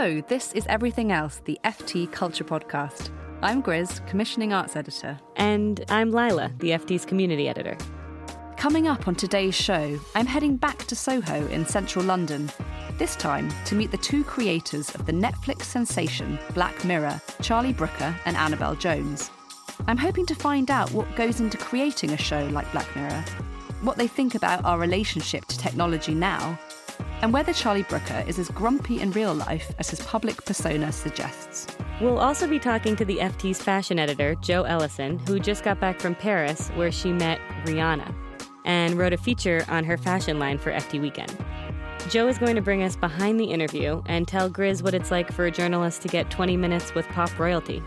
Hello, this is Everything Else, the FT Culture Podcast. I'm Grizz, Commissioning Arts Editor. And I'm Lila, the FT's Community Editor. Coming up on today's show, I'm heading back to Soho in central London, this time to meet the two creators of the Netflix sensation Black Mirror, Charlie Brooker and Annabel Jones. I'm hoping to find out what goes into creating a show like Black Mirror, what they think about our relationship to technology now, and whether Charlie Brooker is as grumpy in real life as his public persona suggests. We'll also be talking to the FT's fashion editor, Jo Ellison, who just got back from Paris, where she met Rihanna and wrote a feature on her fashion line for FT Weekend. Jo is going to bring us behind the interview and tell Grizz what it's like for a journalist to get 20 minutes with pop royalty.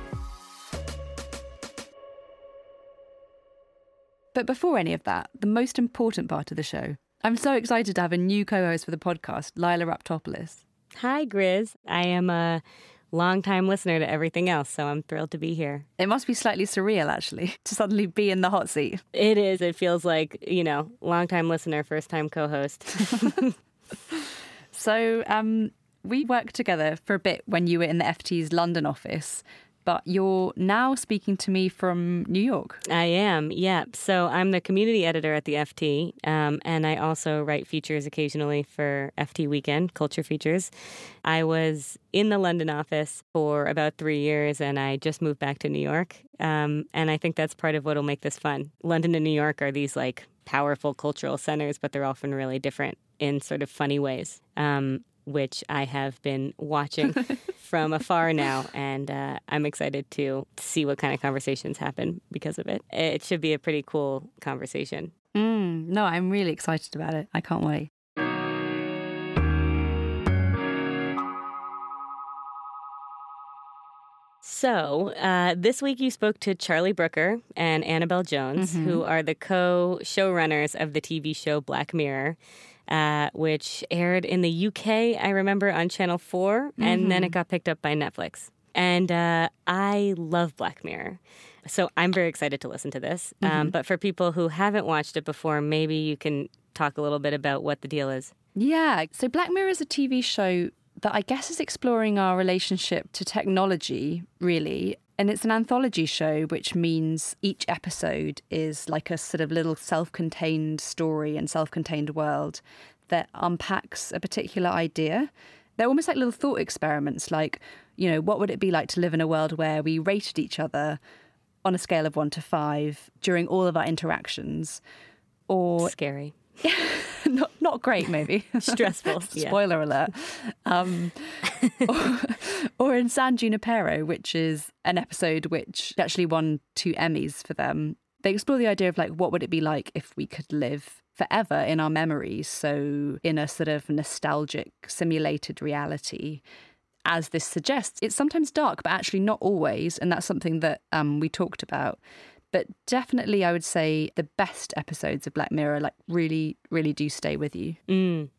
But before any of that, the most important part of the show. I'm so excited to have a new co host for the podcast, Lila Raptopoulos. Hi, Grizz. I am a longtime listener to everything else, so I'm thrilled to be here. It must be slightly surreal, actually, to suddenly be in the hot seat. It is. It feels like, you know, longtime listener, first time co host. so, um, we worked together for a bit when you were in the FT's London office, but you're now speaking to me from New York. I am, yeah. So I'm the community editor at the FT, um, and I also write features occasionally for FT Weekend, culture features. I was in the London office for about three years, and I just moved back to New York. Um, and I think that's part of what will make this fun. London and New York are these like powerful cultural centers, but they're often really different in sort of funny ways. Um, which I have been watching from afar now, and uh, I'm excited to see what kind of conversations happen because of it. It should be a pretty cool conversation. Mm, no, I'm really excited about it. I can't wait. So, uh, this week you spoke to Charlie Brooker and Annabel Jones, mm-hmm. who are the co showrunners of the TV show Black Mirror uh, which aired in the UK, I remember, on Channel 4, mm-hmm. and then it mm-hmm. got picked up by Netflix. And uh, I love Black Mirror. So I'm very excited to listen to this. Um, mm-hmm. Um, but for people who haven't watched it before, maybe you can talk a little bit about what the deal is. Yeah. So Black Mirror is a TV show that I guess is exploring our relationship to technology, really. And it's an anthology show, which means each episode is like a sort of little self contained story and self contained world that unpacks a particular idea. They're almost like little thought experiments, like, you know, what would it be like to live in a world where we rated each other on a scale of one to five during all of our interactions? Or scary. not not great, maybe stressful. Spoiler yeah. alert. Um, or, or, in San Junipero, which is an episode which actually won two Emmys for them. They explore the idea of like what would it be like if we could live forever in our memories, so in a sort of nostalgic simulated reality as this suggests. It's sometimes dark, but actually not always. And that's something that um, we talked about. But definitely, I would say the best episodes of Black Mirror, like, really, really do stay with you. Mm.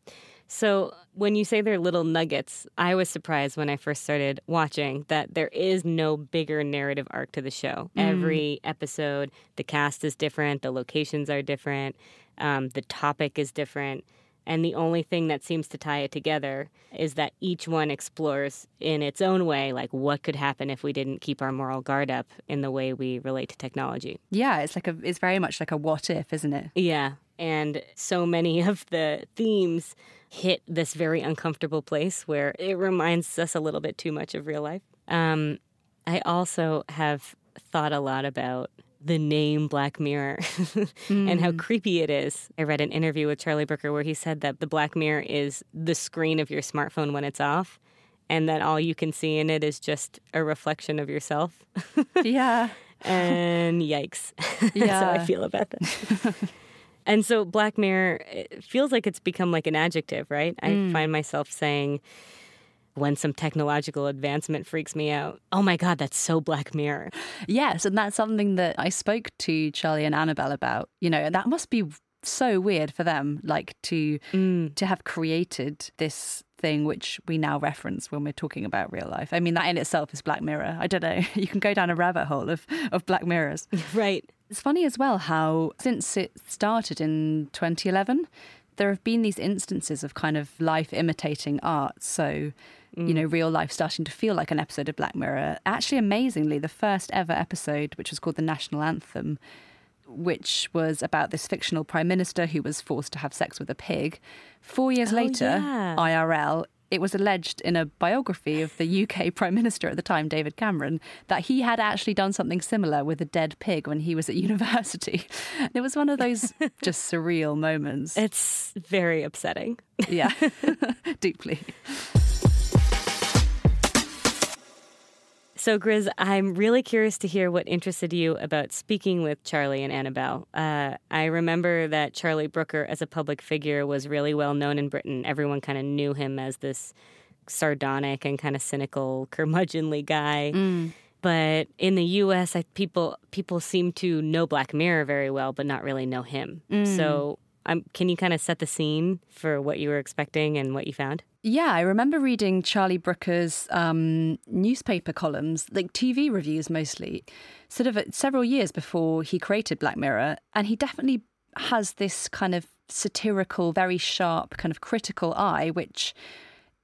So, when you say they're little nuggets, I was surprised when I first started watching that there is no bigger narrative arc to the show. Mm. Every episode, the cast is different, the locations are different, um, the topic is different. And the only thing that seems to tie it together is that each one explores in its own way, like what could happen if we didn't keep our moral guard up in the way we relate to technology. Yeah, it's like a, it's very much like a what if, isn't it? Yeah. And so many of the themes hit this very uncomfortable place where it reminds us a little bit too much of real life. Um, I also have thought a lot about the name Black Mirror mm. and how mm. creepy it is. I read an interview with Charlie Brooker where he said that the Black Mirror is the screen of your smartphone when it's off and that all you can see in it is just a reflection of yourself. yeah. and yikes. That's how I feel about that. and so Black Mirror it feels like it's become like an adjective, right? I find myself saying when some technological advancement freaks me out, oh my God, that's so Black Mirror. Yes, and that's something that I spoke to Charlie and Annabel about. You know, that must be so weird for them, like to mm. to have created this thing which we now reference when we're talking about real life. I mean, that in itself is Black Mirror. I don't know. You can go down a rabbit hole of of Black Mirrors. right. It's funny as well how since it started in 2011, there have been these instances of kind of life imitating art. So, you know, mm. real life starting to feel like an episode of Black Mirror. Actually, amazingly, the first ever episode, which was called the National Anthem, which was about this fictional prime minister who was forced to have sex with a pig. Four years Oh, later, yeah. IRL, it was alleged in a biography of the UK Prime Minister at the time, David Cameron, that he had actually done something similar with a dead pig when he was at university. And it was one of those just surreal moments. It's very upsetting. Yeah, deeply. So, Grizz, I'm really curious to hear what interested you about speaking with Charlie and Annabel. Uh, I remember that Charlie Brooker, as a public figure, was really well known in Britain. Everyone kind of knew him as this sardonic and kind of cynical, curmudgeonly guy. But in the U.S., I, people people seem to know Black Mirror very well, but not really know him. So, um, can you kind of set the scene for what you were expecting and what you found? Yeah, I remember reading Charlie Brooker's um, newspaper columns, like TV reviews mostly, sort of several years before he created Black Mirror. And he definitely has this kind of satirical, very sharp, kind of critical eye, which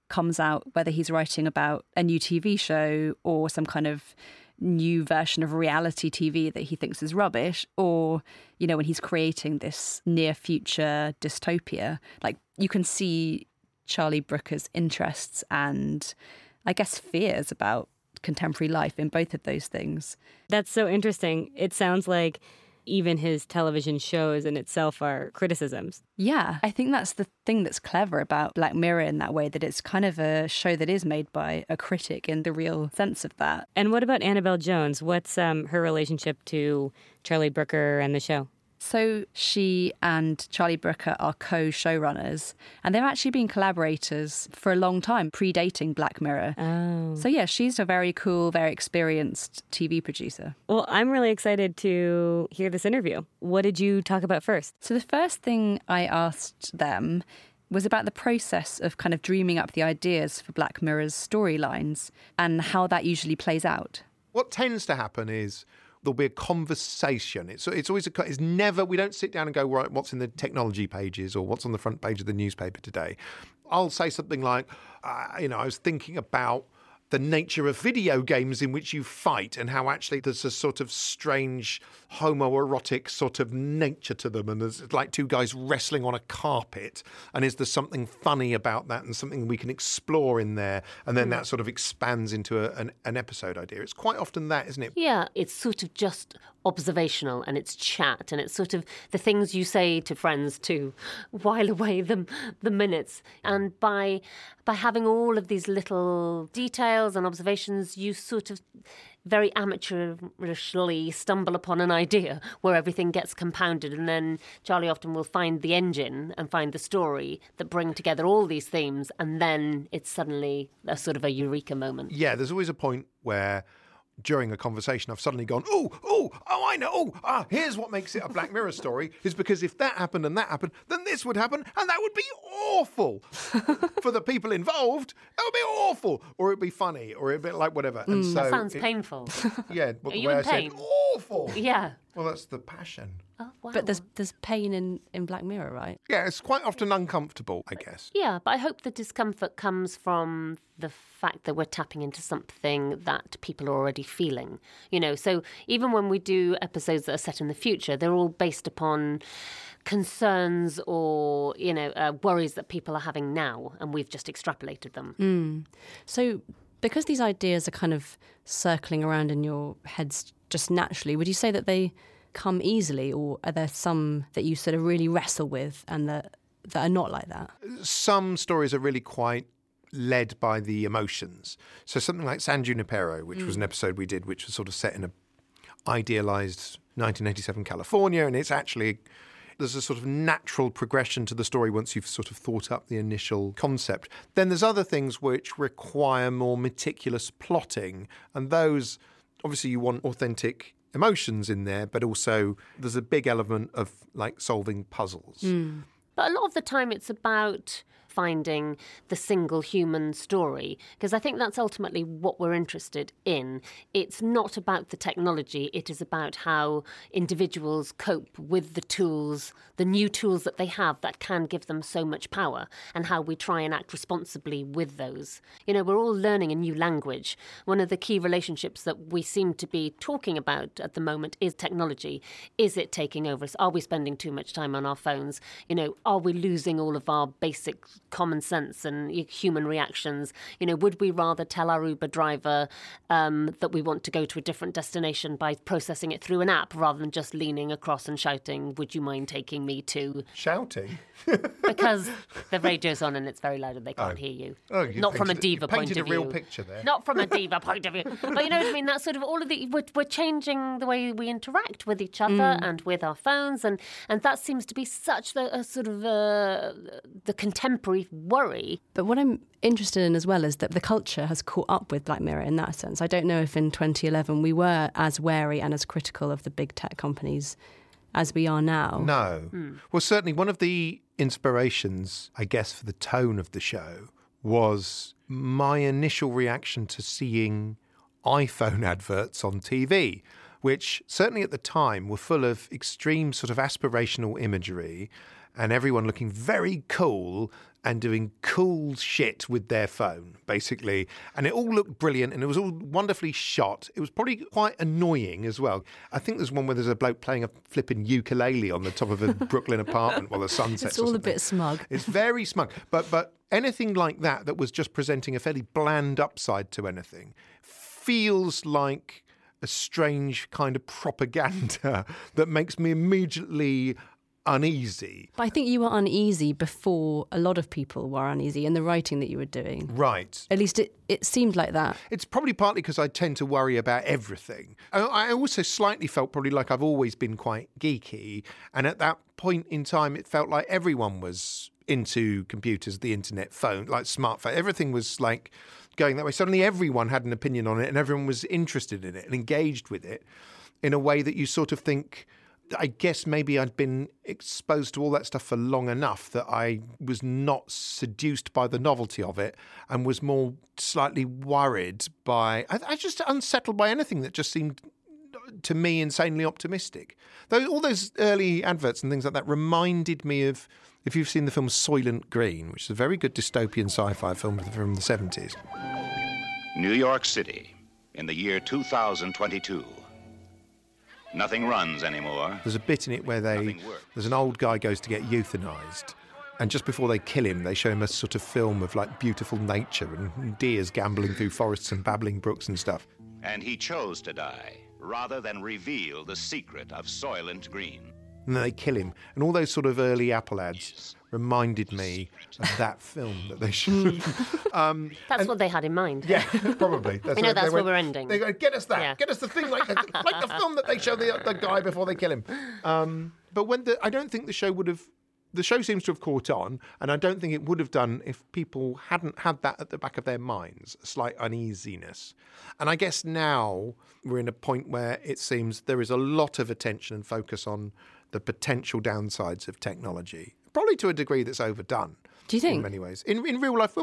comes out whether he's writing about a new TV show or some kind of new version of reality TV that he thinks is rubbish, or, you know, when he's creating this near future dystopia. Like you can see Charlie Brooker's interests and I guess fears about contemporary life in both of those things. That's so interesting. It sounds like even his television shows in itself are criticisms. Yeah, I think that's the thing that's clever about Black Mirror in that way that it's kind of a show that is made by a critic in the real sense of that. And what about Annabel Jones? What's um, her relationship to Charlie Brooker and the show? So she and Charlie Brooker are co showrunners, and they've actually been collaborators for a long time, predating Black Mirror. Oh. So, yeah, she's a very cool, very experienced TV producer. Well, I'm really excited to hear this interview. What did you talk about first? So, the first thing I asked them was about the process of kind of dreaming up the ideas for Black Mirror's storylines and how that usually plays out. What tends to happen is there'll be a conversation. It's it's always a it's never we don't sit down and go right what's in the technology pages or what's on the front page of the newspaper today. I'll say something like, uh, you know, I was thinking about the nature of video games in which you fight and how actually there's a sort of strange homoerotic sort of nature to them and there's like two guys wrestling on a carpet and is there something funny about that and something we can explore in there? And then that mm. sort of expands into a, an, an episode idea. It's quite often that isn't it? Yeah, it's sort of just observational and it's chat and it's sort of the things you say to friends to while away the, the minutes. And by by having all of these little details and observations, you sort of very amateurishly stumble upon an idea where everything gets compounded and then Charlie often will find the engine and find the story that bring together all these themes and then it's suddenly a sort of a eureka moment. yeah there's always a point where during a conversation I've suddenly gone oh oh oh I know oh ah here's what makes it a Black Mirror story is because if that happened and that happened then this would happen and that would be awful for the people involved that would be awful or it'd be funny or it'd be like whatever and so That sounds it- painful. yeah but Are the you way in I said pain? awful yeah. well that's the passion Oh, wow. But there's there's pain in, in Black Mirror, right? yeah it's quite often uncomfortable I guess Yeah, but I hope the discomfort comes from the fact that we're tapping into something that people are already feeling. You know, so even when we do episodes that are set in the future, they're all based upon concerns or, you know, uh, worries that people are having now, and we've just extrapolated them. So, because these ideas are kind of circling around in your heads just naturally, would you say that they come easily, or are there some that you sort of really wrestle with and that that are not like that? some stories are really quite led by the emotions. So something like San Junipero, which was mm. an episode we did, which was sort of set in a idealized 1987 California, and it's actually there's a sort of natural progression to the story once you've sort of thought up the initial concept. Then there's other things which require more meticulous plotting, and those obviously you want authentic emotions in there, but also there's a big element of like solving puzzles. Hmm. But a lot of the time, it's about finding the single human story because I think that's ultimately what we're interested in. It's not about the technology, it is about how individuals cope with the tools, the new tools that they have that can give them so much power, and how we try and act responsibly with those. You know, we're all learning a new language. One of the key relationships that we seem to be talking about at the moment is technology. Is it taking over us? Are we spending too much time on our phones? You know, are we losing all of our basic common sense and human reactions? You know, would we rather tell our Uber driver um, that we want to go to a different destination by processing it through an app rather than just leaning across and shouting, Would you mind taking me to? Shouting. Because the radio's on and it's very loud and they can't hear you. Oh, you Not from a painted- you diva point painted of a real view. picture there. Not from a diva point of view. But you know what I mean? That's sort of all of the. We're, we're changing the way we interact with each other Mm. and with our phones. And, and that seems to be such the, a sort of uh, the contemporary worry. But what I'm interested in as well is that the culture has caught up with Black Mirror in that sense. I don't know if in 2011 we were as wary and as critical of the big tech companies as we are now. No. Hmm. Well, certainly one of the inspirations, I guess, for the tone of the show was my initial reaction to seeing iPhone adverts on TV, which certainly at the time were full of extreme sort of aspirational imagery and everyone looking very cool and doing cool shit with their phone, basically. And it all looked brilliant and it was all wonderfully shot. It was probably quite annoying as well. I think there's one where there's a bloke playing a flipping ukulele on the top of a Brooklyn apartment while the sun sets. It's all a bit smug. It's very smug. But but anything like that that was just presenting a fairly bland upside to anything feels like a strange kind of propaganda that makes me immediately uneasy. But I think you were uneasy before a lot of people were uneasy in the writing that you were doing. Right. At least it, it seemed like that. It's probably partly because I tend to worry about everything. I, I also slightly felt probably like I've always been quite geeky. And at that point in time, it felt like everyone was into computers, the internet, phone, like smartphone. Everything was like going that way. Suddenly everyone had an opinion on it and everyone was interested in it and engaged with it in a way that you sort of think. I guess maybe I'd been exposed to all that stuff for long enough that I was not seduced by the novelty of it and was more slightly worried by, I, I just unsettled by anything that just seemed to me insanely optimistic. Though all those early adverts and things like that reminded me of, if you've seen the film Soylent Green, which is a very good dystopian sci-fi film from the 70s. New York City in the year 2022. Nothing runs anymore. There's a bit in it where they there's an old guy goes to get euthanized. And just before they kill him, they show him a sort of film of like beautiful nature and deers gambolling through forests and babbling brooks and stuff. And he chose to die rather than reveal the secret of Soylent Green. And then they kill him. And all those sort of early Apple ads reminded me of that film that they showed. um, That's what they had in mind. yeah, probably. That's You know, they that's where went- we're ending. They go, get us that. Yeah. Get us the thing like, like the film that they show the, the guy before they kill him. Um, but when the, I don't think the show would have. The show seems to have caught on, and I don't think it would have done if people hadn't had that at the back of their minds, a slight uneasiness. And I guess now we're in a point where it seems there is a lot of attention and focus on the potential downsides of technology, probably to a degree that's overdone. Do you think? In many ways, in in real life,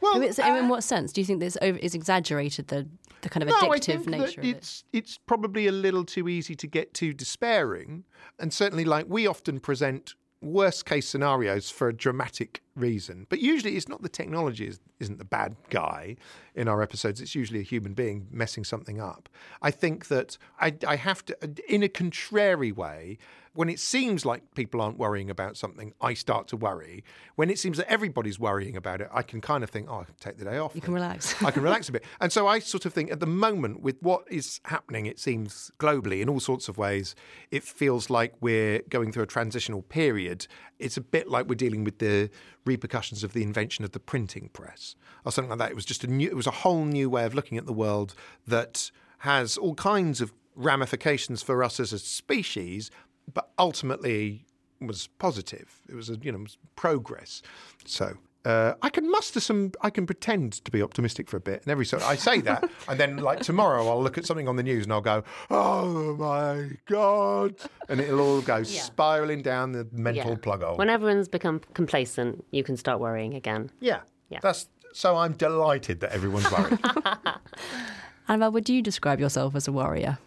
well, it's- in uh, what sense? Do you think this over, is exaggerated the, the kind of no, addictive nature of it? it's it's probably a little too easy to get too despairing, and certainly like we often present worst case scenarios for a dramatic reason. But usually, it's not the technology is, isn't the bad guy in our episodes. It's usually a human being messing something up. I think that I, I have to, in a contrary way. When it seems like people aren't worrying about something, I start to worry. When it seems that everybody's worrying about it, I can kind of think, oh, I can take the day off. You can relax. I can relax a bit. And so I sort of think at the moment, with what is happening, it seems globally in all sorts of ways, it feels like we're going through a transitional period. It's a bit like we're dealing with the repercussions of the invention of the printing press or something like that. It was just a new, it was a whole new way of looking at the world that has all kinds of ramifications for us as a species, but ultimately was positive. It was a you know was progress. So uh, I can muster some. I can pretend to be optimistic for a bit, and every so I say that, and then like tomorrow I'll look at something on the news and I'll go, "Oh my god!" and it'll all go spiraling down the mental Yeah. plug hole. When everyone's become complacent, you can start worrying again. yeah, Yeah. That's so. I'm delighted that everyone's worried. Annabel, would you describe yourself as a warrior?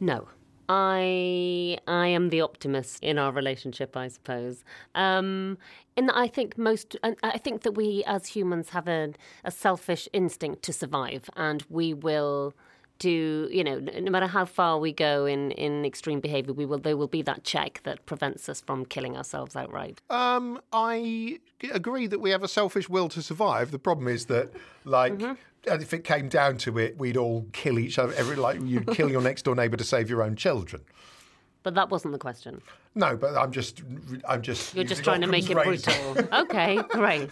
No. I I am the optimist in our relationship, I suppose. Um, and I think most, I think that we as humans have a, a selfish instinct to survive, and we will do, you know, no matter how far we go in, in extreme behaviour, we will there will be that check that prevents us from killing ourselves outright. Um, I agree that we have a selfish will to survive. The problem is that, like, Mm-hmm. And if it came down to it, we'd all kill each other. Every like, you'd kill your next door neighbour to save your own children. But that wasn't the question. No, but I'm just, I'm just. You're just using trying to make it razor. brutal. okay, great.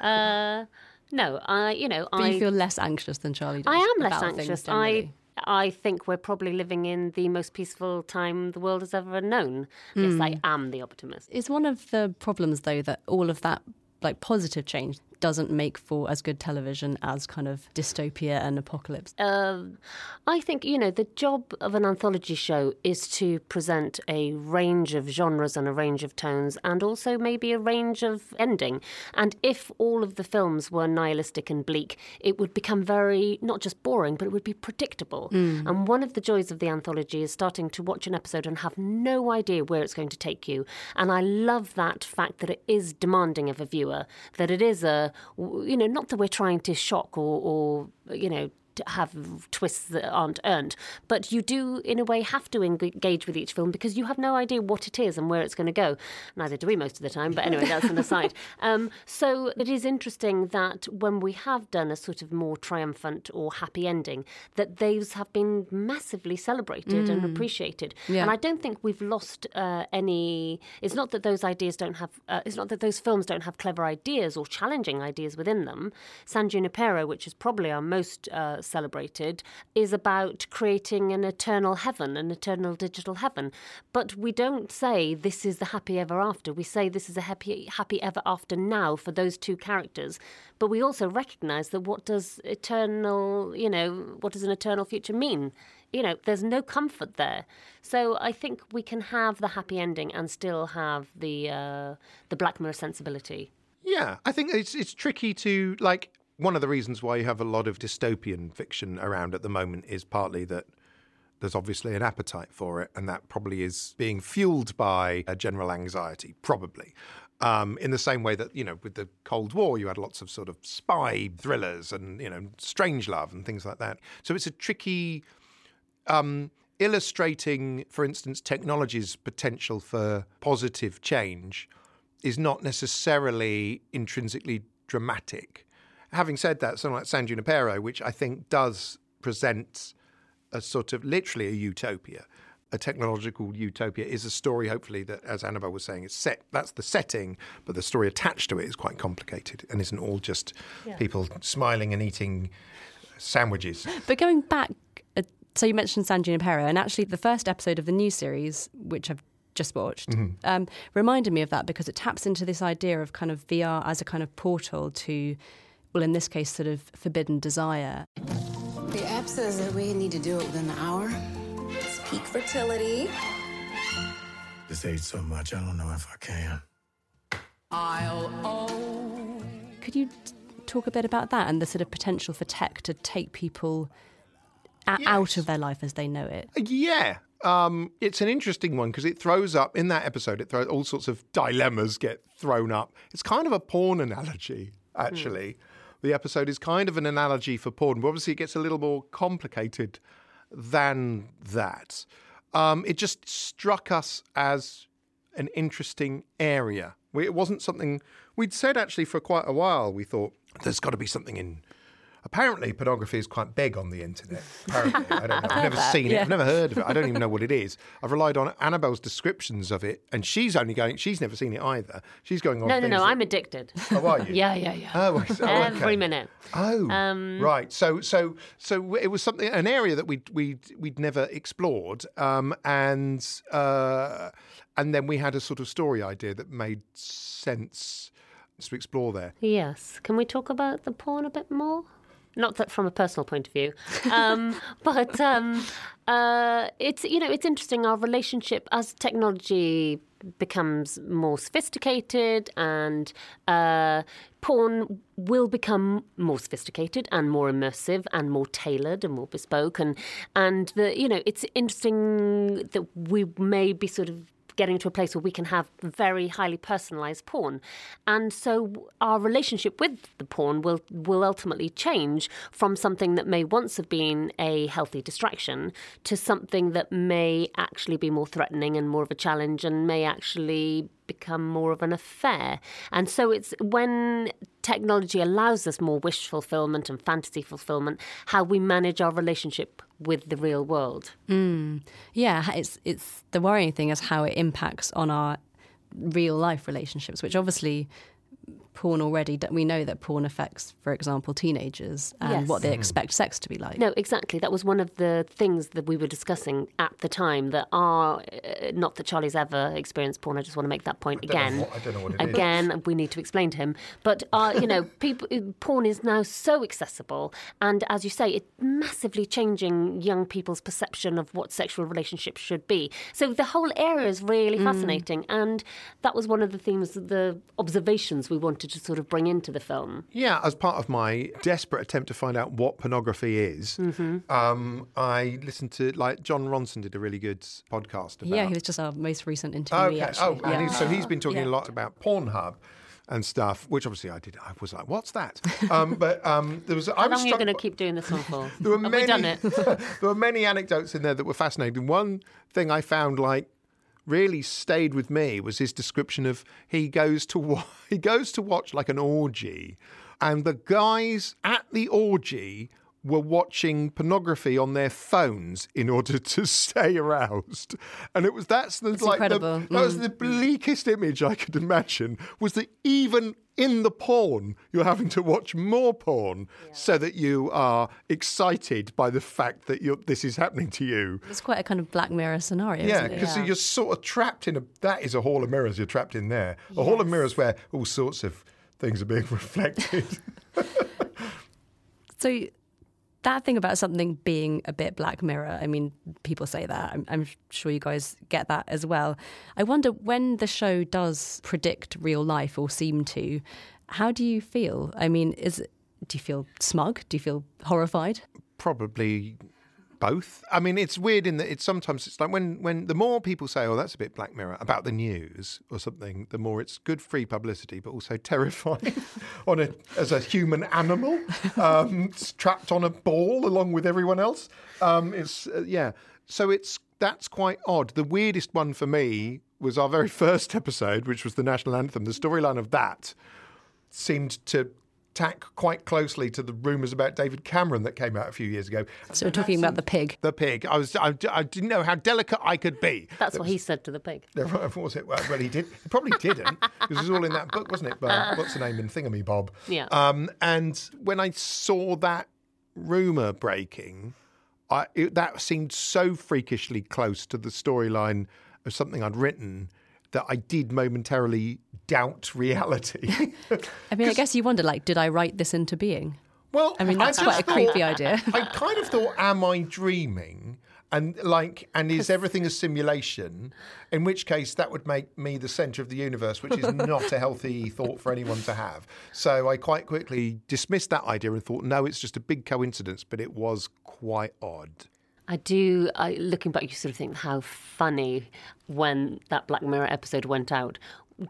Uh, no, I, you know, But I you feel less anxious than Charlie does. I am less anxious. I. I think we're probably living in the most peaceful time the world has ever known. Yes, I am the optimist. Is one of the problems though that all of that like positive change doesn't make for as good television as kind of dystopia and apocalypse. Um, I think, you know, the job of an anthology show is to present a range of genres and a range of tones and also maybe a range of ending. And if all of the films were nihilistic and bleak, it would become very, not just boring, but it would be predictable. And one of the joys of the anthology is starting to watch an episode and have no idea where it's going to take you. And I love that fact that it is demanding of a viewer, that it is a, you know, not that we're trying to shock or, or you know, have twists that aren't earned. But you do, in a way, have to engage with each film because you have no idea what it is and where it's going to go. Neither do we most of the time, but anyway, that's an aside. Um, so it is interesting that when we have done a sort of more triumphant or happy ending, that those have been massively celebrated and appreciated. Yeah. And I don't think we've lost uh, any. It's not that those ideas don't have. Uh, it's not that those films don't have clever ideas or challenging ideas within them. San Junipero, which is probably our most uh, celebrated, is about creating an eternal heaven, an eternal digital heaven. But we don't say this is the happy ever after. We say this is a happy happy ever after now for those two characters. But we also recognise that what does eternal, you know, what does an eternal future mean? you know, there's no comfort there. So I think we can have the happy ending and still have the uh, the Black Mirror sensibility. Yeah, I think it's it's tricky to like. One of the reasons why you have a lot of dystopian fiction around at the moment is partly that there's obviously an appetite for it, and that probably is being fueled by a general anxiety, probably. Um, in the same way that you know, with the Cold War, you had lots of sort of spy thrillers and you know, Strangelove and things like that. So it's a tricky um, illustrating, for instance, technology's potential for positive change is not necessarily intrinsically dramatic. Having said that, something like San Junipero, which I think does present a sort of literally a utopia, a technological utopia, is a story, hopefully, that, as Annabel was saying, is set. That's the setting, but the story attached to it is quite complicated and isn't all just people smiling and eating sandwiches. But going back, uh, so you mentioned San Junipero, and actually the first episode of the new series, which I've just watched, um, reminded me of that because it taps into this idea of kind of VR as a kind of portal to, well, in this case, sort of forbidden desire. The app says that we need to do it within the hour. It's peak fertility. This age so much, I don't know if I can. I'll own. Could you t- talk a bit about that and the sort of potential for tech to take people a- out of their life as they know it? Yeah. Um, it's an interesting one because it throws up in that episode. It throws all sorts of dilemmas get thrown up. It's kind of a porn analogy, actually. The episode is kind of an analogy for porn, but obviously it gets a little more complicated than that. Um, it just struck us as an interesting area. We- It wasn't something we'd said actually for quite a while. We thought there's got to be something in apparently pornography is quite big on the internet. Apparently, I don't know. I've never seen it. I've never heard of it. I don't even know what it is. I've relied on Annabel's descriptions of it, and she's only going. She's never seen it either. She's going on. No, no, no. that- I'm addicted. Oh, are you? yeah, yeah, yeah. Oh. Oh, okay. Every minute. Oh, Um, right. So, so, so it was something, an area that we'd we'd we'd never explored, um, and uh, and then we had a sort of story idea that made sense to explore there. Yes. Can we talk about the porn a bit more? Not that from a personal point of view, um, but um, uh, it's you know it's interesting. Our relationship as technology becomes more sophisticated and uh, porn will become more sophisticated and more immersive and more tailored and more bespoke. And and the you know it's interesting that we may be sort of getting to a place where we can have very highly personalized porn. And so our relationship with the porn will will ultimately change from something that may once have been a healthy distraction to something that may actually be more threatening and more of a challenge and may actually become more of an affair. And so it's when technology allows us more wish fulfillment and fantasy fulfillment, how we manage our relationship with the real world. Mm. Yeah, it's it's the worrying thing is how it impacts on our real life relationships, which obviously porn already we know that porn affects, for example, teenagers and Yes. what they expect sex to be like. No, exactly. That was one of the things that we were discussing at the time. That are uh, not that Charlie's ever experienced porn. I just want to make that point don't again. what- I don't know what it is. again, we need to explain to him. But uh, you know, people, porn is now so accessible, and as you say, it's massively changing young people's perception of what sexual relationships should be. So the whole area is really Mm. fascinating, and that was one of the themes, the observations we wanted to sort of bring into the film. Yeah, as part of my desperate attempt to find out what pornography is, um, I listened to like Jon Ronson did a really good podcast about. Yeah, he was just our most recent interviewee. Okay. Actually. Oh, yeah. and he, so he's been talking Yeah. a lot about Pornhub and stuff, which obviously I did. I was like, "What's that?" Um, but um, there was. I How was long are you going to keep doing this one for? There were Have many. we done it? there were many anecdotes in there that were fascinating. One thing I found like really stayed with me was his description of he goes to wa- he goes to watch like an orgy, and the guys at the orgy were watching pornography on their phones in order to stay aroused. And it was that's the like the, that was mm. the bleakest image i could imagine was that even in the porn you're having to watch more porn so that you are excited by the fact that you're, this is happening to you It's quite a kind of Black Mirror scenario. yeah, because you're sort of trapped in a. That is a hall of mirrors. You're trapped in there. A hall of mirrors where all sorts of things are being reflected. So that thing about something being a bit Black Mirror, I mean, people say that. I'm, I'm sure you guys get that as well. I wonder when the show does predict real life or seem to, how do you feel? I mean, is do you feel smug? Do you feel horrified? Probably both. I mean, it's weird in that it's sometimes it's like when when the more people say, "Oh, that's a bit Black Mirror" about the news or something, the more it's good free publicity, but also terrifying on a as a human animal um, trapped on a ball along with everyone else. Um, it's uh, yeah. So it's that's quite odd. The weirdest one for me was our very first episode, which was the national anthem. The storyline of that seemed to tack quite closely to the rumours about David Cameron that came out a few years ago. So we're talking about the pig. The pig. I was. I, I didn't know how delicate I could be. That's what he said to the pig. Was it? Well, well, he did. He probably didn't because it was all in that book, wasn't it? But what's the name in Thingamy Bob? Yeah. Um, and when I saw that rumor breaking, I, it, that seemed so freakishly close to the storyline of something I'd written that I did momentarily doubt reality. I mean, I guess you wonder, like, did I write this into being? Well, I mean, that's just quite a creepy idea. I kind of thought, am I dreaming? And like, and is everything a simulation? In which case, that would make me the centre of the universe, which is not a healthy thought for anyone to have. So I quite quickly dismissed that idea and thought, no, it's just a big coincidence. But it was quite odd. I do. I, looking back, you sort of think how funny when that Black Mirror episode went out.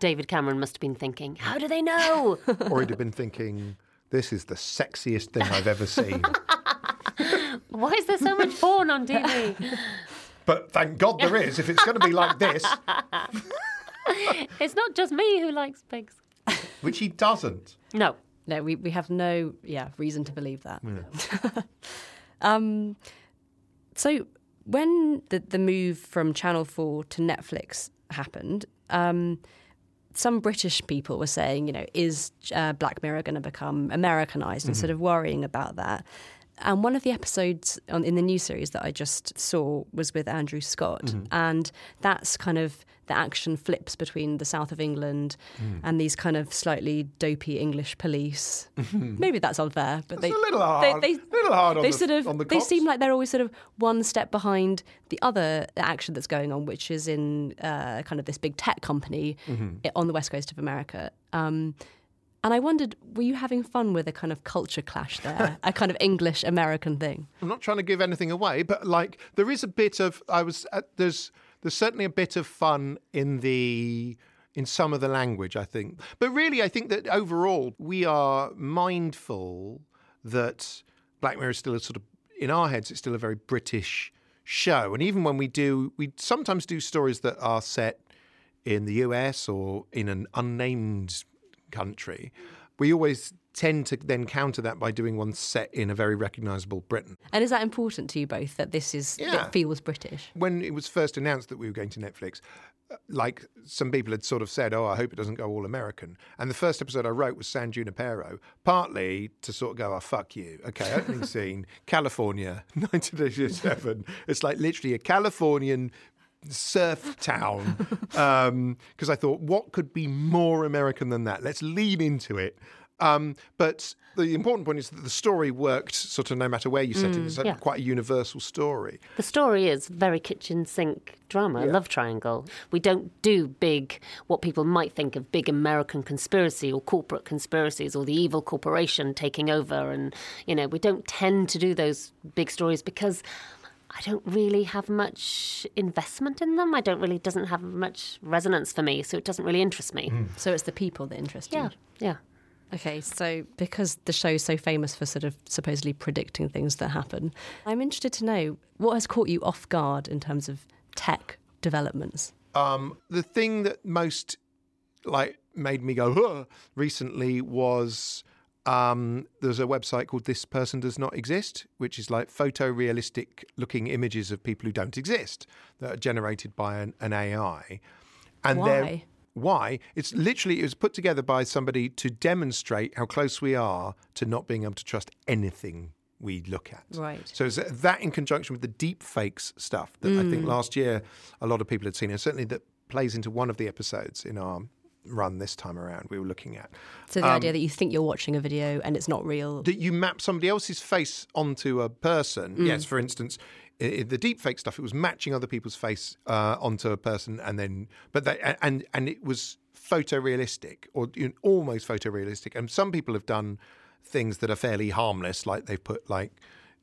David Cameron must have been thinking, "How do they know?" Or he'd have been thinking, this is the sexiest thing I've ever seen. Why is there so much porn on TV? But thank God there is. If it's going to be like this, it's not just me who likes pigs. which he doesn't. No, No, we, we have no yeah reason to believe that. um, so when the the move from Channel Four to Netflix happened, um, some British people were saying, you know, is uh, Black Mirror going to become Americanized and sort of worrying about that. And one of the episodes on, in the new series that I just saw was with Andrew Scott, and that's kind of the action flips between the south of England and these kind of slightly dopey English police. Maybe that's unfair, but they a little hard- little hard on they the- sort of the they seem like they're always sort of one step behind the other action that's going on, which is in uh, kind of this big tech company Mm-hmm. on the west coast of America. Um, and I wondered, were you having fun with a kind of culture clash there, a kind of English American thing? I'm not trying to give anything away, but like there is a bit of I was uh, there's there's certainly a bit of fun in the in some of the language, I think. But really, I think that overall we are mindful that Black Mirror is still a sort of in our heads it's still a very British show, and even when we do, we sometimes do stories that are set in the US or in an unnamed country. We always tend to then counter that by doing one set in a very recognisable Britain. And is that important to you both that this is Yeah. it feels British? when it was first announced that we were going to Netflix, uh, like some people had sort of said, "Oh, I hope it doesn't go all American." And the first episode I wrote was San Junipero, partly to sort of go, "Oh, fuck you." Okay, opening scene, California, 1987. It's like literally a Californian surf town because I thought, what could be more American than that? Let's lean into it. Um, but the important point is that the story worked sort of no matter where you set it. It's a, yeah. quite a universal story. The story is very kitchen sink drama, a love triangle. We don't do big, what people might think of big American conspiracy or corporate conspiracies or the evil corporation taking over. And, you know, we don't tend to do those big stories because I don't really have much investment in them. I don't really, doesn't have much resonance for me. So it doesn't really interest me. So it's the people that interest Yeah, you. yeah. Okay, so because the show's so famous for sort of supposedly predicting things that happen, I'm interested to know what has caught you off guard in terms of tech developments. Um, the thing that most like made me go "Huh," recently was um, there's a website called This Person Does Not Exist, which is like photorealistic looking images of people who don't exist that are generated by an, an AI. And Why? Why? It's literally it was put together by somebody to demonstrate how close we are to not being able to trust anything we look at. Right. So it's that in conjunction with the deep fakes stuff that I Mm. think last year a lot of people had seen, and certainly that plays into one of the episodes in our run this time around we were looking at. So the Um, idea that you think you're watching a video and it's not real. that you map somebody else's face onto a person. Mm. Yes, for instance, i i- the deep fake stuff, it was matching other people's face uh, onto a person, and then, but they, and and it was photorealistic or you know, almost photorealistic. And some people have done things that are fairly harmless, like they've put like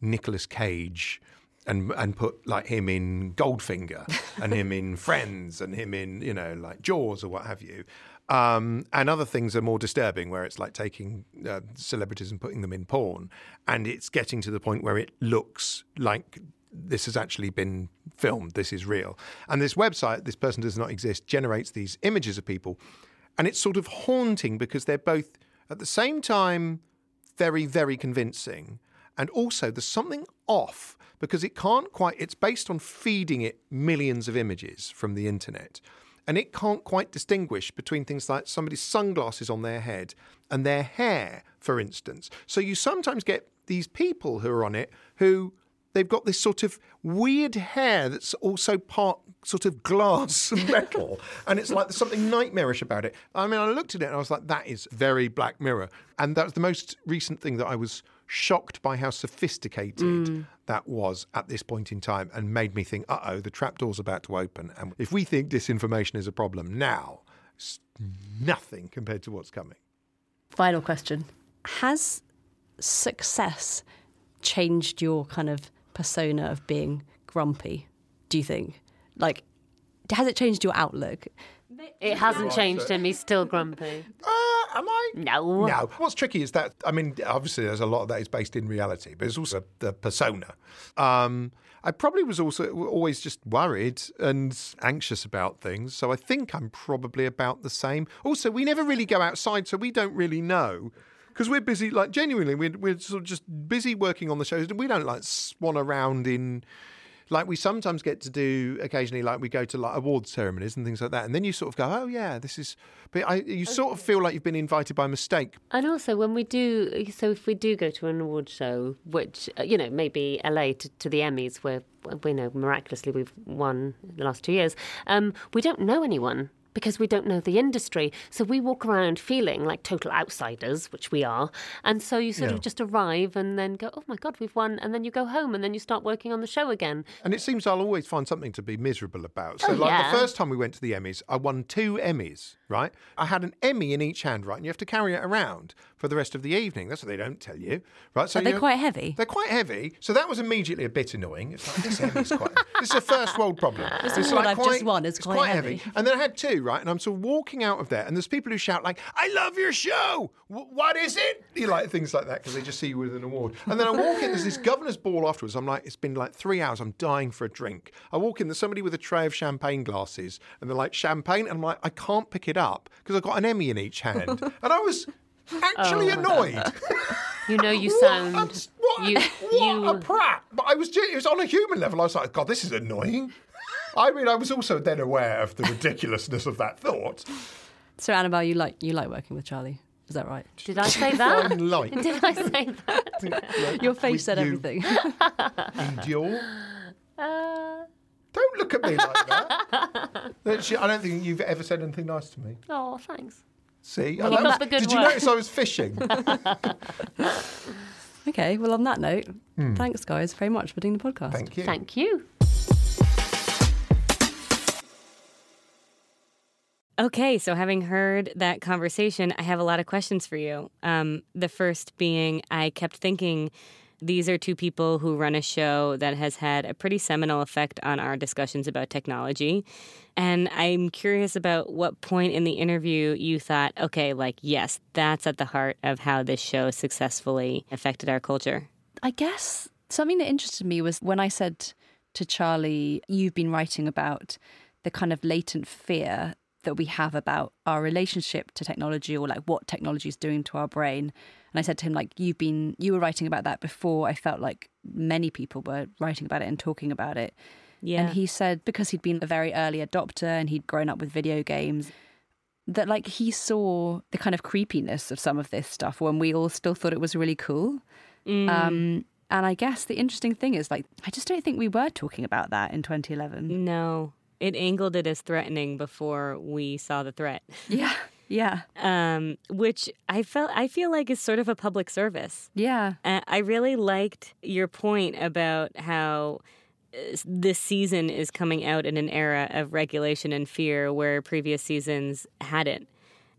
Nicolas Cage. And, and put like him in Goldfinger and him in Friends and him in you know like Jaws or what have you, um, and other things are more disturbing where it's like taking uh, celebrities and putting them in porn, and it's getting to the point where it looks like this has actually been filmed. This is real. And this website, this person does not exist, generates these images of people, and it's sort of haunting because they're both at the same time very very convincing, and also there's something off because it can't quite. It's based on feeding it millions of images from the internet and it can't quite distinguish between things like somebody's sunglasses on their head and their hair, for instance. So you sometimes get these people who are on it who they've got this sort of weird hair that's also part sort of glass metal. and it's like there's something nightmarish about it. I mean, I looked at it and I was like, that is very Black Mirror. And that was the most recent thing that I was shocked by how sophisticated that was at this point in time and made me think, uh oh, the trapdoor's about to open. And if we think disinformation is a problem now, it's nothing compared to what's coming. Final question: Has success changed your kind of persona of being grumpy? Do you think? Like, has it changed your outlook? It hasn't changed him. He's still grumpy. Uh, am I? No. No. What's tricky is that, I mean, obviously there's a lot of that is based in reality, but it's also the persona. Um, I probably was also always just worried and anxious about things. So I think I'm probably about the same. Also, we never really go outside, so we don't really know because we're busy, like genuinely, we're, we're sort of just busy working on the shows. And we don't like swan around in like we sometimes get to do occasionally like we go to like award ceremonies and things like that and then you sort of go oh yeah this is but I, you sort of feel like you've been invited by mistake. And also, when we do, so if we do go to an award show, which, uh, you know, maybe LA to, to the Emmys, where we know miraculously we've won the last two years, um, we don't know anyone because we don't know the industry. So we walk around feeling like total outsiders, which we are. And so you sort Yeah. of just arrive and then go, oh my God, we've won. And then you go home and then you start working on the show again. and it seems I'll always find something to be miserable about. So, Oh, like yeah. the first time we went to the Emmys, I won two Emmys, right? I had an Emmy in each hand, right? And you have to carry it around for the rest of the evening. That's what they don't tell you, right? So Are they you- quite heavy? They're quite heavy. So that was immediately a bit annoying. It's like, this quite. this is a first world problem. This It's award I've just won is it's quite heavy. And then I had two, right? And I'm sort of walking out of there, and there's people who shout like, "I love your show! W- what is it?" You like things like that because they just see you with an award. And then I walk in. There's this governor's ball afterwards. I'm like, it's been like three hours. I'm dying for a drink. I walk in. There's somebody with a tray of champagne glasses, and they're like champagne, and I'm like, I can't pick it up because I've got an Emmy in each hand, and I was actually Oh. annoyed. You know, you What sound. a- what, you, what a prat! But I was, it was on a human level. I was like, God, this is annoying. I mean, I was also then aware of the ridiculousness of that thought. So Annabel, you like you like working with Charlie? Is that right? did I say that? Unlike Did I say that? Your face said you. everything. endure. Uh, Don't look at me like that. That I don't think you've ever said anything nice to me. oh, thanks. See, Well, And that the good did you work. notice I was fishing? okay. Well, on that note, thanks guys very much for doing the podcast. Thank you. Thank you. Okay, so having heard that conversation, I have a lot of questions for you. Um, the first being, I kept thinking these are two people who run a show that has had a pretty seminal effect on our discussions about technology. And I'm curious about what point in the interview you thought, okay, like, yes, that's at the heart of how this show successfully affected our culture. I guess something that interested me was when I said to Charlie, You've been writing about the kind of latent fear that we have about our relationship to technology or like what technology is doing to our brain. And I said to him, like, you've been, you were writing about that before. I felt like many people were writing about it and talking about it. Yeah. And he said, because he'd been a very early adopter and he'd grown up with video games, that like he saw the kind of creepiness of some of this stuff when we all still thought it was really cool. Mm. Um, and I guess the interesting thing is, like, I just don't think we were talking about that in 2011. no, it angled it as threatening before we saw the threat. Yeah, yeah, um, which I felt I feel like is sort of a public service. yeah. Uh, I really liked your point about how uh, this season is coming out in an era of regulation and fear where previous seasons hadn't.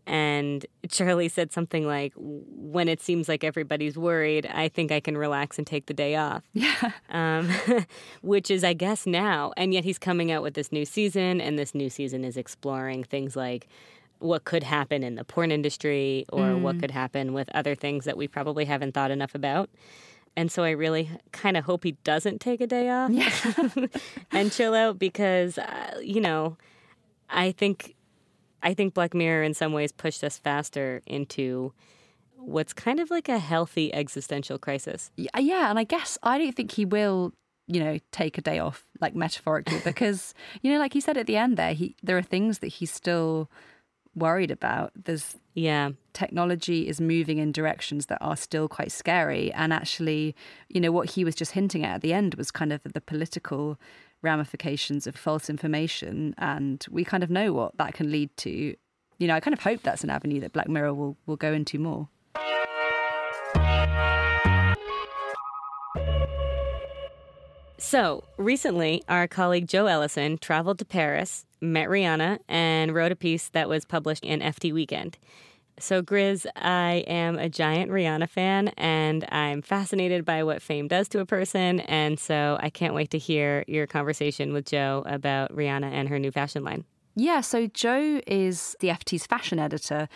And Charlie said something like, "When it seems like everybody's worried, I think I can relax and take the day off." Yeah. um, which is, I guess, now. And yet he's coming out with this new season, and this new season is exploring things like what could happen in the porn industry or what could happen with other things that we probably haven't thought enough about. And so I really kind of hope he doesn't take a day off and chill out because, uh, you know, I think I think Black Mirror in some ways pushed us faster into what's kind of like a healthy existential crisis. Uh, yeah, and I guess I don't think he will, you know, take a day off, like metaphorically, because you know, like he said at the end there, he there are things that he's still worried about. There's Yeah. technology is moving in directions that are still quite scary, and actually, you know, what he was just hinting at at the end was kind of the political ramifications of false information, and we kind of know what that can lead to. You know, I kind of hope that's an avenue that Black Mirror will will go into more. So, recently, our colleague Jo Ellison traveled to Paris, met Rihanna, and wrote a piece that was published in FT Weekend. So, Grizz, I am a giant Rihanna fan, and I'm fascinated by what fame does to a person. And so, I can't wait to hear your conversation with Jo about Rihanna and her new fashion line. Yeah, so Jo is the FT's fashion editor,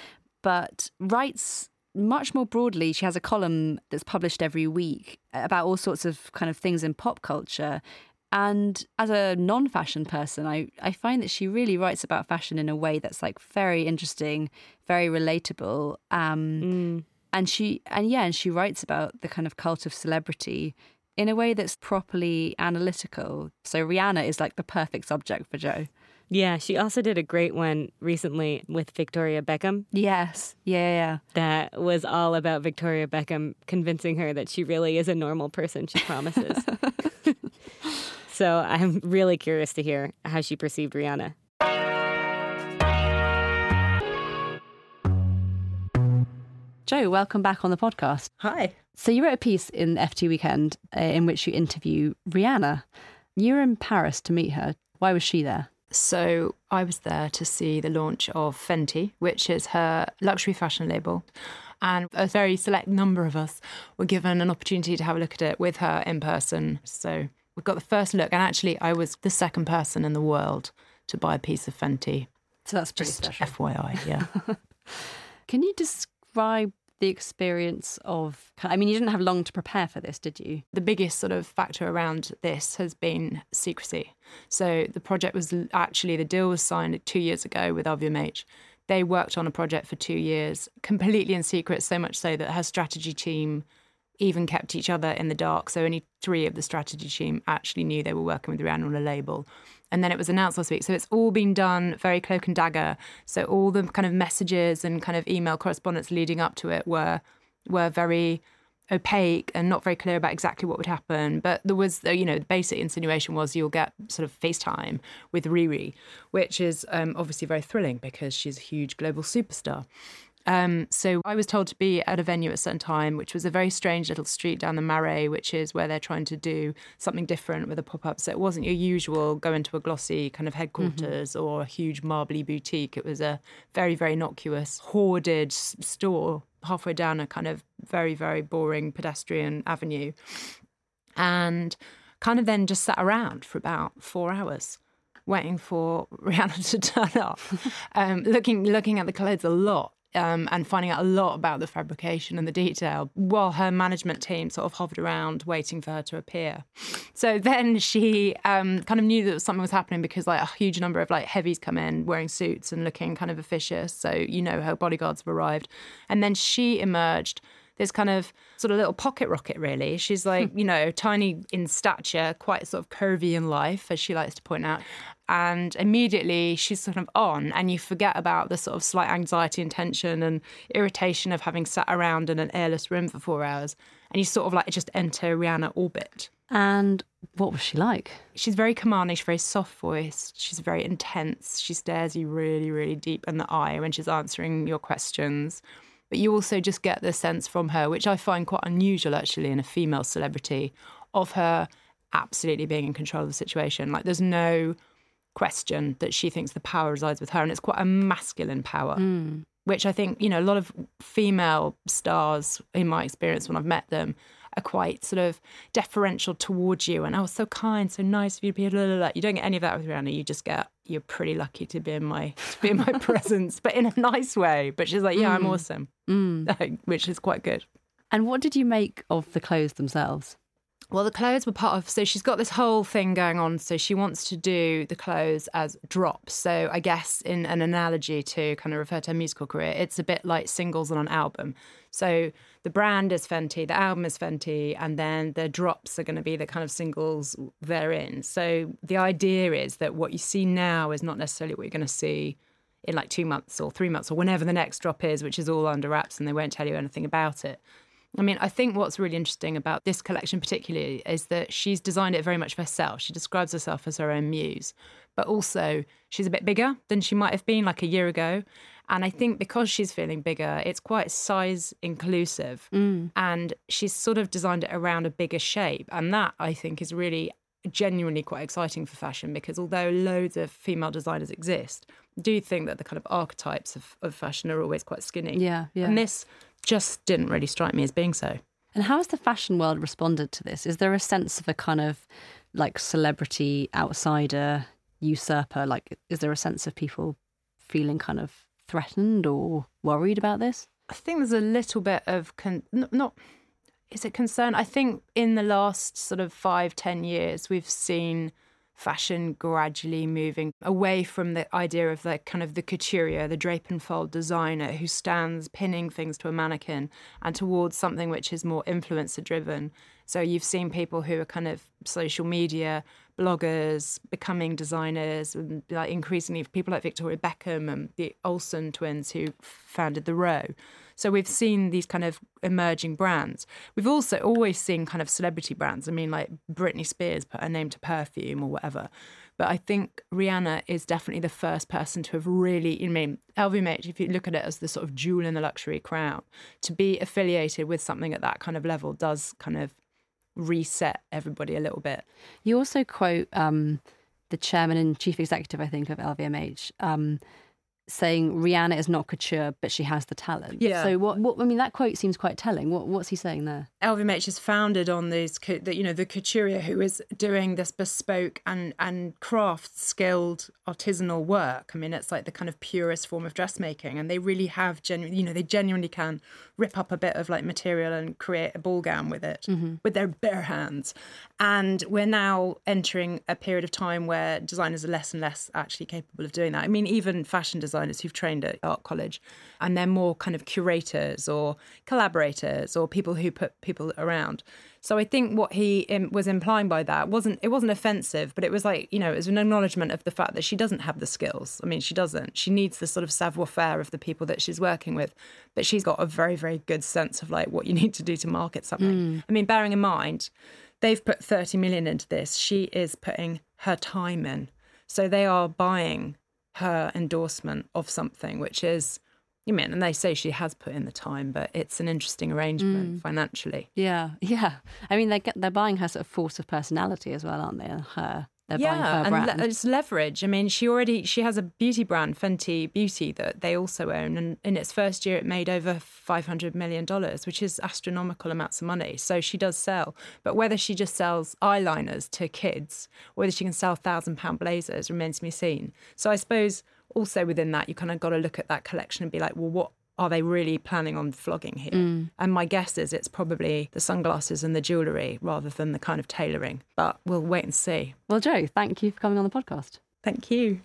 but writes much more broadly. She has a column that's published every week about all sorts of kind of things in pop culture. And as a non fashion person, I, I find that she really writes about fashion in a way that's like very interesting, very relatable. Um, And she and yeah, and she writes about the kind of cult of celebrity in a way that's properly analytical. So Rihanna is like the perfect subject for Jo. Yeah, she also did a great one recently with Victoria Beckham. Yes. Yeah, yeah. That was all about Victoria Beckham convincing her that she really is a normal person she promises. so I'm really curious to hear how she perceived Rihanna. Jo, welcome back on the podcast. Hi. So you wrote a piece in FT Weekend uh, in which you interview Rihanna. You were in Paris to meet her. Why was she there? So I was there to see the launch of Fenty, which is her luxury fashion label. And a very select number of us were given an opportunity to have a look at it with her in person. So we got the first look. And actually, I was the second person in the world to buy a piece of Fenty. So that's pretty Just special. FYI, yeah. Can you describe the experience of? I mean, you didn't have long to prepare for this, did you? the biggest sort of factor around this has been secrecy. So the project was actually the deal was signed two years ago with LVMH. They worked on a project for two years, completely in secret, so much so that her strategy team even kept each other in the dark. So only three of the strategy team actually knew they were working with Rihanna on a label. And then it was announced last week. So it's all been done very cloak and dagger. So all the kind of messages and kind of email correspondence leading up to it were were very opaque and not very clear about exactly what would happen. But there was, you know, the basic insinuation was you'll get sort of FaceTime with Riri, which is um, obviously very thrilling because she's a huge global superstar. Um, so I was told to be at a venue at a certain time, which was a very strange little street down the Marais, which is where they're trying to do something different with a pop up. So it wasn't your usual go into a glossy kind of headquarters or a huge marbly boutique. It was a very, very innocuous, hoarded store halfway down a kind of very, very boring pedestrian avenue. And kind of then just sat around for about four hours waiting for Rihanna to turn up, um, looking looking at the clothes a lot. Um, and finding out a lot about the fabrication and the detail while her management team sort of hovered around waiting for her to appear. So then she um, kind of knew that something was happening because like a huge number of like heavies come in wearing suits and looking kind of officious. So you know her bodyguards have arrived, and then she emerged this kind of sort of little pocket rocket, really. She's hmm. like, you know, tiny in stature, quite sort of curvy in life, as she likes to point out. And immediately she's sort of on, and you forget about the sort of slight anxiety and tension and irritation of having sat around in an airless room for four hours. And you sort of like just enter Rihanna orbit. And what was she like? She's very commanding, she's very soft voiced, she's very intense. She stares you really, really deep in the eye when she's answering your questions. But you also just get the sense from her, which I find quite unusual actually in a female celebrity, of her absolutely being in control of the situation. Like there's no question that she thinks the power resides with her, and it's quite a masculine power. Hmm. Which I think, you know, a lot of female stars, in my experience when I've met them, are quite sort of deferential towards you and oh, so kind, so nice of you to be. Blah, blah, blah. You don't get any of that with Rihanna. You just get you're pretty lucky to be in my to be in my presence, but in a nice way. But she's like, yeah, I'm mm. awesome, mm. which is quite good. And what did you make of the clothes themselves? Well, the clothes were part of. So she's got this whole thing going on. So she wants to do the clothes as drops. So I guess in an analogy to kind of refer to her musical career, it's a bit like singles on an album. So the brand is Fenty, the album is Fenty, and then the drops are going to be the kind of singles therein. So the idea is that what you see now is not necessarily what you're going to see in like two months or three months or whenever the next drop is, which is all under wraps and they won't tell you anything about it. I mean, I think what's really interesting about this collection, particularly, is that she's designed it very much for herself. She describes herself as her own muse, but also she's a bit bigger than she might have been like a year ago. And I think because she's feeling bigger, it's quite size inclusive. Mm. And she's sort of designed it around a bigger shape. And that, I think, is really genuinely quite exciting for fashion because although loads of female designers exist, I do think that the kind of archetypes of, of fashion are always quite skinny. Yeah, yeah. And this just didn't really strike me as being so. And how has the fashion world responded to this? Is there a sense of a kind of like celebrity outsider usurper? Like, is there a sense of people feeling kind of threatened or worried about this? I think there's a little bit of con- not is it concern? I think in the last sort of five ten years we've seen fashion gradually moving away from the idea of the kind of the couturier, the drape and fold designer who stands pinning things to a mannequin, and towards something which is more influencer driven. So you've seen people who are kind of social media bloggers becoming designers, and like increasingly people like Victoria Beckham and the Olsen twins who founded the Row. So we've seen these kind of emerging brands. We've also always seen kind of celebrity brands. I mean, like Britney Spears put her name to perfume or whatever. But I think Rihanna is definitely the first person to have really, I mean, LVMH, if you look at it as the sort of jewel in the luxury crown, to be affiliated with something at that kind of level does kind of reset everybody a little bit. You also quote um, the chairman and chief executive, I think, of LVMH. Um, saying Rihanna is not couture, but she has the talent. Yeah. So what? What? I mean, that quote seems quite telling. What? What's he saying there? LVMH is founded on these, you know, the couturier who is doing this bespoke and and craft skilled artisanal work. I mean, it's like the kind of purest form of dressmaking, and they really have genuine, you know, they genuinely can rip up a bit of like material and create a ball gown with it mm-hmm. with their bare hands. And we're now entering a period of time where designers are less and less actually capable of doing that. I mean, even fashion designers who've trained at art college, and they're more kind of curators or collaborators or people who put people around. So I think what he was implying by that wasn't it wasn't offensive, but it was like you know it was an acknowledgement of the fact that she doesn't have the skills. I mean, she doesn't. She needs the sort of savoir faire of the people that she's working with, but she's got a very very good sense of like what you need to do to market something. Mm. I mean, bearing in mind they've put 30 million into this, she is putting her time in. So they are buying her endorsement of something, which is you mean, and they say she has put in the time, but it's an interesting arrangement mm. financially. Yeah, yeah. I mean, they get they're buying her sort of force of personality as well, aren't they? Her they're yeah, and le- it's leverage. I mean, she already she has a beauty brand, Fenty Beauty, that they also own, and in its first year, it made over five hundred million dollars, which is astronomical amounts of money. So she does sell, but whether she just sells eyeliners to kids, or whether she can sell thousand pound blazers, remains to be seen. So I suppose also within that, you kind of got to look at that collection and be like, well, what are they really planning on flogging here? Mm. And my guess is it's probably the sunglasses and the jewellery rather than the kind of tailoring. But we'll wait and see. Well, Jo, thank you for coming on the podcast. Thank you.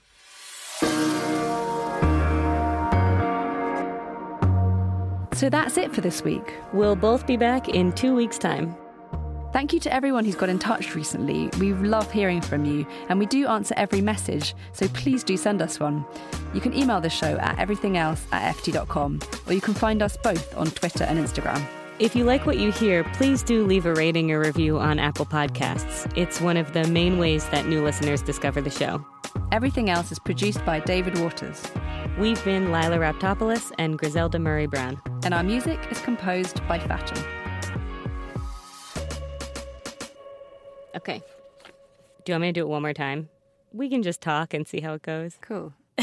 So that's it for this week. We'll both be back in two weeks' time. Thank you to everyone who's got in touch recently. We love hearing from you, and we do answer every message, so please do send us one. You can email the show at everythingelse at ft.com, or you can find us both on Twitter and Instagram. If you like what you hear, please do leave a rating or review on Apple Podcasts. It's one of the main ways that new listeners discover the show. Everything else is produced by David Waters. We've been Lilah Raptopoulos and Griselda Murray Brown. And our music is composed by Fatum. Okay. Do you want me to do it one more time? We can just talk and see how it goes. Cool.